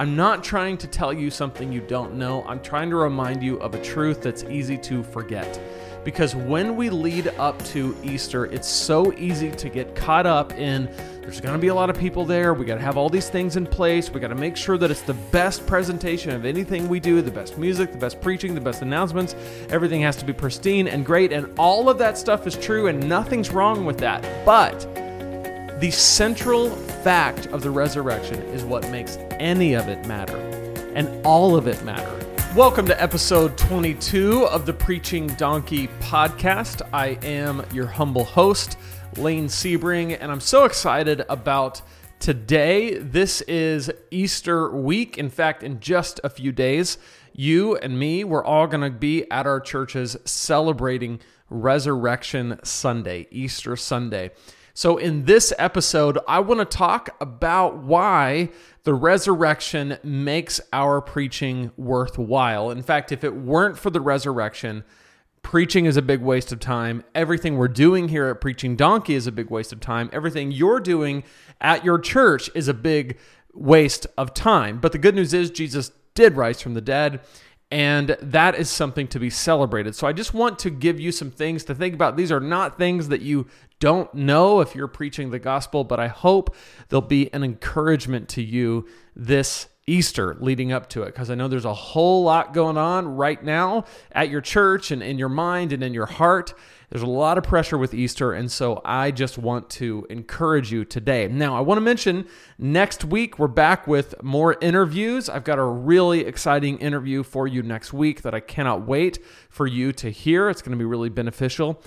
I'm not trying to tell you something you don't know. I'm trying to remind you of a truth that's easy to forget. Because when we lead up to Easter, it's so easy to get caught up in there's going to be a lot of people there. We got to have all these things in place. We got to make sure that it's the best presentation of anything we do, the best music, the best preaching, the best announcements. Everything has to be pristine and great. And all of that stuff is true, and nothing's wrong with that. But the central fact of the resurrection is what makes any of it matter, and all of it matter. Welcome to episode 22 of the Preaching Donkey podcast. I am your humble host, Lane Sebring, and I'm so excited about today. This is Easter week. In fact, in just a few days, you and me, we're all going to be at our churches celebrating Resurrection Sunday, Easter Sunday. So, in this episode, I want to talk about why the resurrection makes our preaching worthwhile. In fact, if it weren't for the resurrection, preaching is a big waste of time. Everything we're doing here at Preaching Donkey is a big waste of time. Everything you're doing at your church is a big waste of time. But the good news is, Jesus did rise from the dead. And that is something to be celebrated. So I just want to give you some things to think about. These are not things that you don't know if you're preaching the gospel, but I hope there'll be an encouragement to you this Easter leading up to it because I know there's a whole lot going on right now at your church and in your mind and in your heart. There's a lot of pressure with Easter, and so I just want to encourage you today. Now, I want to mention next week we're back with more interviews. I've got a really exciting interview for you next week that I cannot wait for you to hear. It's going to be really beneficial.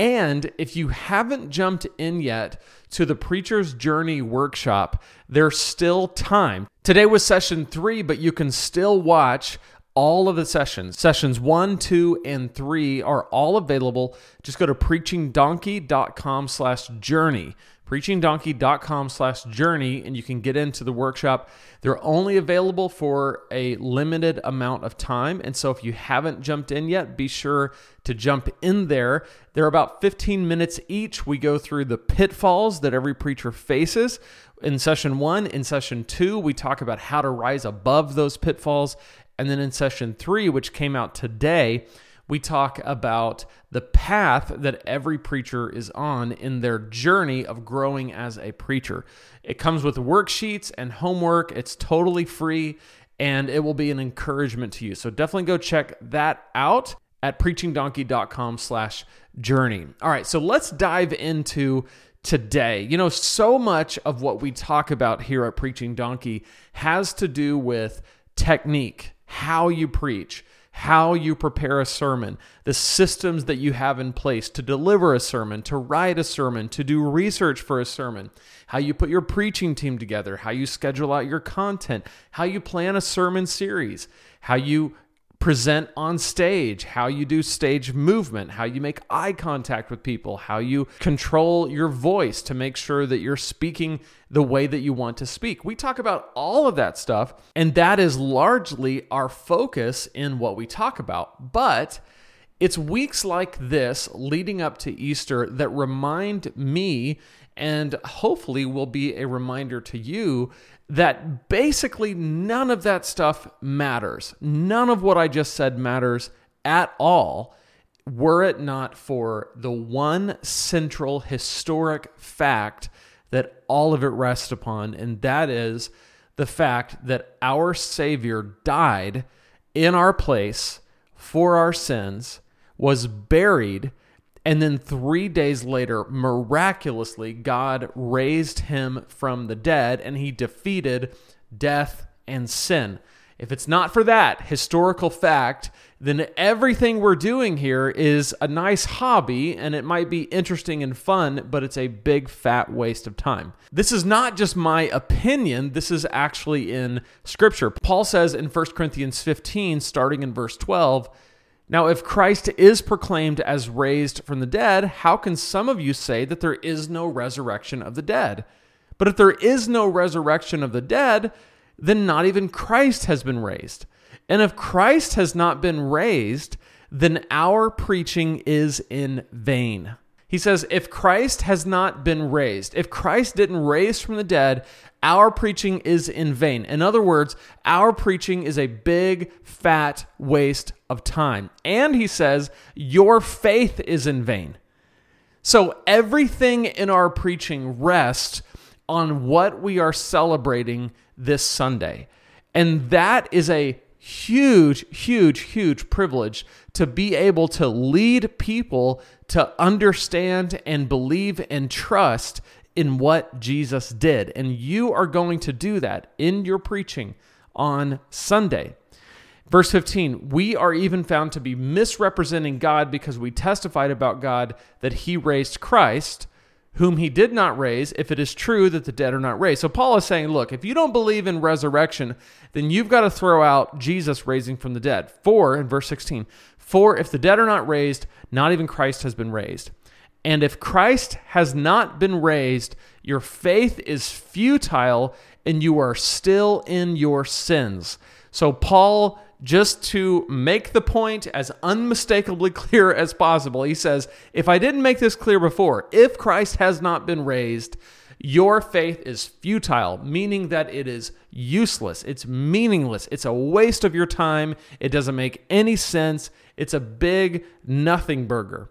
And if you haven't jumped in yet to the Preacher's Journey workshop, there's still time. Today was session three, but you can still watch all of the sessions. Sessions one, two, and three are all available. Just go to preachingdonkey.com slash journey preachingdonkey.com slash journey and you can get into the workshop. They're only available for a limited amount of time and so if you haven't jumped in yet be sure to jump in there. They're about 15 minutes each. We go through the pitfalls that every preacher faces. In session one in session two we talk about how to rise above those pitfalls and then in session three which came out today we talk about the path that every preacher is on in their journey of growing as a preacher. It comes with worksheets and homework, it's totally free, and it will be an encouragement to you. So definitely go check that out at preachingdonkey.com slash journey. All right, so let's dive into today. You know, so much of what we talk about here at Preaching Donkey has to do with technique, how you preach how you prepare a sermon, the systems that you have in place to deliver a sermon, to write a sermon, to do research for a sermon, how you put your preaching team together, how you schedule out your content, how you plan a sermon series, how you present on stage, how you do stage movement, how you make eye contact with people, how you control your voice to make sure that you're speaking the way that you want to speak. We talk about all of that stuff, and that is largely our focus in what we talk about. But it's weeks like this leading up to Easter that remind me and hopefully will be a reminder to you that basically none of that stuff matters. None of what I just said matters at all were it not for the one central historic fact that all of it rests upon, and that is the fact that our Savior died in our place for our sins, was buried, and then three days later, miraculously, God raised him from the dead and he defeated death and sin. If it's not for that historical fact, then everything we're doing here is a nice hobby and it might be interesting and fun, but it's a big fat waste of time. This is not just my opinion, this is actually in Scripture. Paul says in 1 Corinthians 15, starting in verse 12, now, if Christ is proclaimed as raised from the dead, how can some of you say that there is no resurrection of the dead? But if there is no resurrection of the dead, then not even Christ has been raised. And if Christ has not been raised, then our preaching is in vain. He says, if Christ has not been raised, if Christ didn't raise from the dead, our preaching is in vain. In other words, our preaching is a big, fat waste of time. And he says, your faith is in vain. So everything in our preaching rests on what we are celebrating this Sunday. And that is a huge, huge, huge privilege to be able to lead people to understand and believe and trust in what Jesus did. And you are going to do that in your preaching on Sunday. Verse 15, we are even found to be misrepresenting God because we testified about God that he raised Christ, whom he did not raise, if it is true that the dead are not raised. So Paul is saying, look, if you don't believe in resurrection, then you've got to throw out Jesus raising from the dead. For, in verse 16, for if the dead are not raised, not even Christ has been raised. And if Christ has not been raised, your faith is futile and you are still in your sins. So, Paul, just to make the point as unmistakably clear as possible, he says, If I didn't make this clear before, if Christ has not been raised, your faith is futile, meaning that it is useless. It's meaningless. It's a waste of your time. It doesn't make any sense. It's a big nothing burger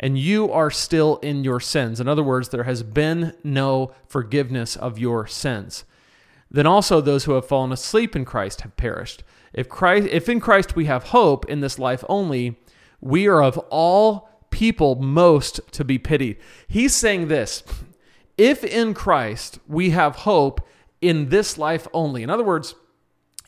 and you are still in your sins. In other words, there has been no forgiveness of your sins. Then also those who have fallen asleep in Christ have perished. If Christ if in Christ we have hope in this life only, we are of all people most to be pitied. He's saying this, if in Christ we have hope in this life only. In other words,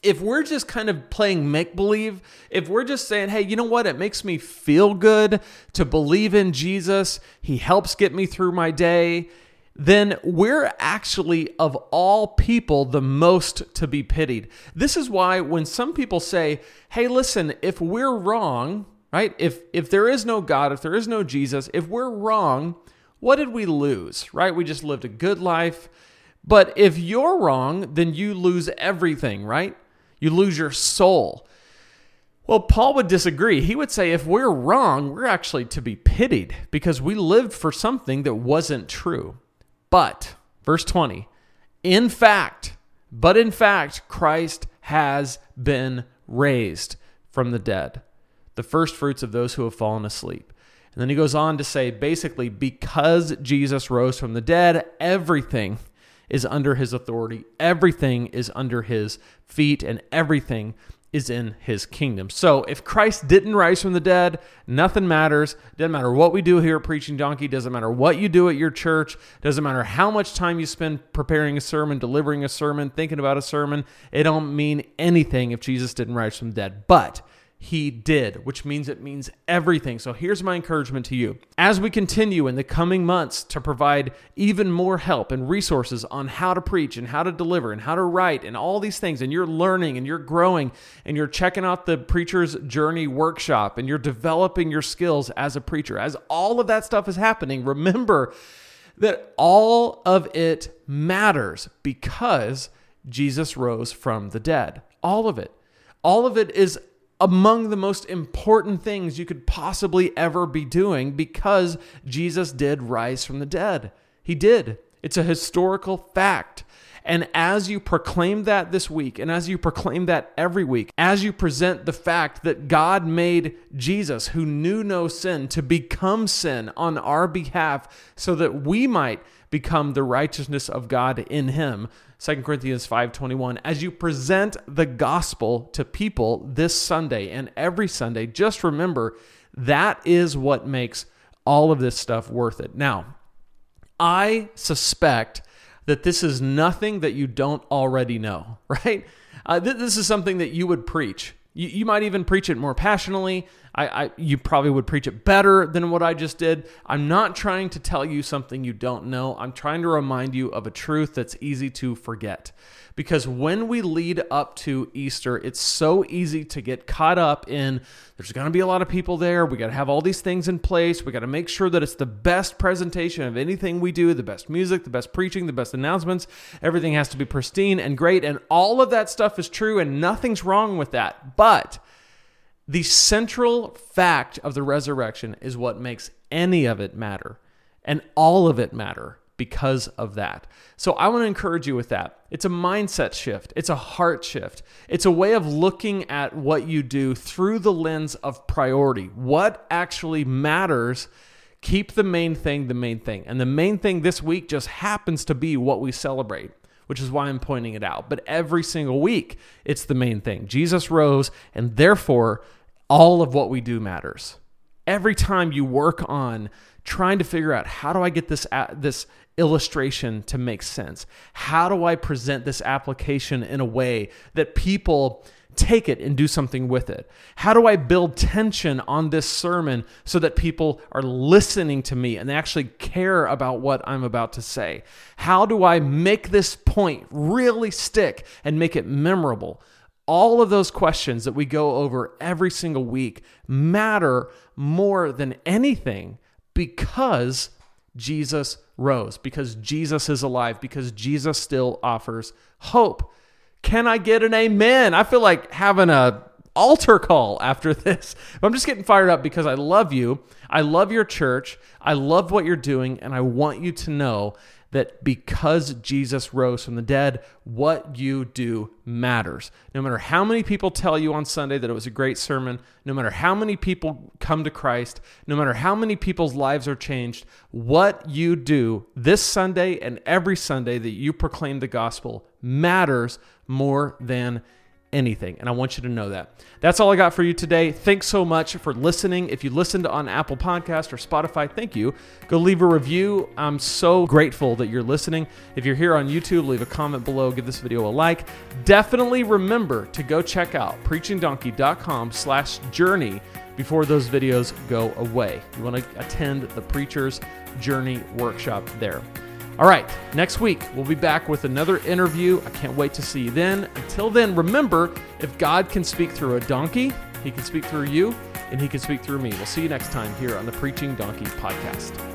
if we're just kind of playing make believe, if we're just saying, hey, you know what? It makes me feel good to believe in Jesus, He helps get me through my day, then we're actually, of all people, the most to be pitied. This is why when some people say, hey, listen, if we're wrong, right? If, if there is no God, if there is no Jesus, if we're wrong, what did we lose, right? We just lived a good life. But if you're wrong, then you lose everything, right? You lose your soul. Well, Paul would disagree. He would say if we're wrong, we're actually to be pitied because we lived for something that wasn't true. But, verse 20, in fact, but in fact, Christ has been raised from the dead, the first fruits of those who have fallen asleep. And then he goes on to say basically, because Jesus rose from the dead, everything is under his authority, everything is under his feet, and everything is in his kingdom. So if Christ didn't rise from the dead, nothing matters. Doesn't matter what we do here at Preaching Donkey, doesn't matter what you do at your church, doesn't matter how much time you spend preparing a sermon, delivering a sermon, thinking about a sermon. It don't mean anything if Jesus didn't rise from the dead. But he did, which means it means everything. So here's my encouragement to you. As we continue in the coming months to provide even more help and resources on how to preach and how to deliver and how to write and all these things, and you're learning and you're growing and you're checking out the Preacher's Journey workshop and you're developing your skills as a preacher, as all of that stuff is happening, remember that all of it matters because Jesus rose from the dead. All of it. All of it is among the most important things you could possibly ever be doing because Jesus did rise from the dead. He did. It's a historical fact. And as you proclaim that this week, and as you proclaim that every week, as you present the fact that God made Jesus, who knew no sin, to become sin on our behalf so that we might become the righteousness of God in him, 2 Corinthians 5:21 as you present the gospel to people this Sunday and every Sunday just remember that is what makes all of this stuff worth it. Now, I suspect that this is nothing that you don't already know, right? Uh, th- this is something that you would preach. You, you might even preach it more passionately. I, I, you probably would preach it better than what I just did. I'm not trying to tell you something you don't know. I'm trying to remind you of a truth that's easy to forget. Because when we lead up to Easter, it's so easy to get caught up in there's going to be a lot of people there. We got to have all these things in place. We got to make sure that it's the best presentation of anything we do, the best music, the best preaching, the best announcements. Everything has to be pristine and great. And all of that stuff is true, and nothing's wrong with that. But the central fact of the resurrection is what makes any of it matter. And all of it matter because of that. So I want to encourage you with that. It's a mindset shift, it's a heart shift. It's a way of looking at what you do through the lens of priority. What actually matters? Keep the main thing the main thing. And the main thing this week just happens to be what we celebrate which is why I'm pointing it out. But every single week, it's the main thing. Jesus rose, and therefore, all of what we do matters. Every time you work on trying to figure out how do I get this this illustration to make sense? How do I present this application in a way that people take it and do something with it? How do I build tension on this sermon so that people are listening to me and they actually care about what I'm about to say? How do I make this point really stick and make it memorable? All of those questions that we go over every single week matter more than anything because Jesus rose, because Jesus is alive, because Jesus still offers hope. Can I get an amen? I feel like having a altar call after this. I'm just getting fired up because I love you. I love your church. I love what you're doing and I want you to know that because Jesus rose from the dead, what you do matters. No matter how many people tell you on Sunday that it was a great sermon, no matter how many people come to Christ, no matter how many people's lives are changed, what you do this Sunday and every Sunday that you proclaim the gospel matters more than anything. And I want you to know that. That's all I got for you today. Thanks so much for listening. If you listened on Apple Podcast or Spotify, thank you. Go leave a review. I'm so grateful that you're listening. If you're here on YouTube, leave a comment below, give this video a like. Definitely remember to go check out preachingdonkey.com slash journey before those videos go away. You want to attend the Preacher's Journey workshop there. All right, next week we'll be back with another interview. I can't wait to see you then. Until then, remember if God can speak through a donkey, he can speak through you, and he can speak through me. We'll see you next time here on the Preaching Donkey podcast.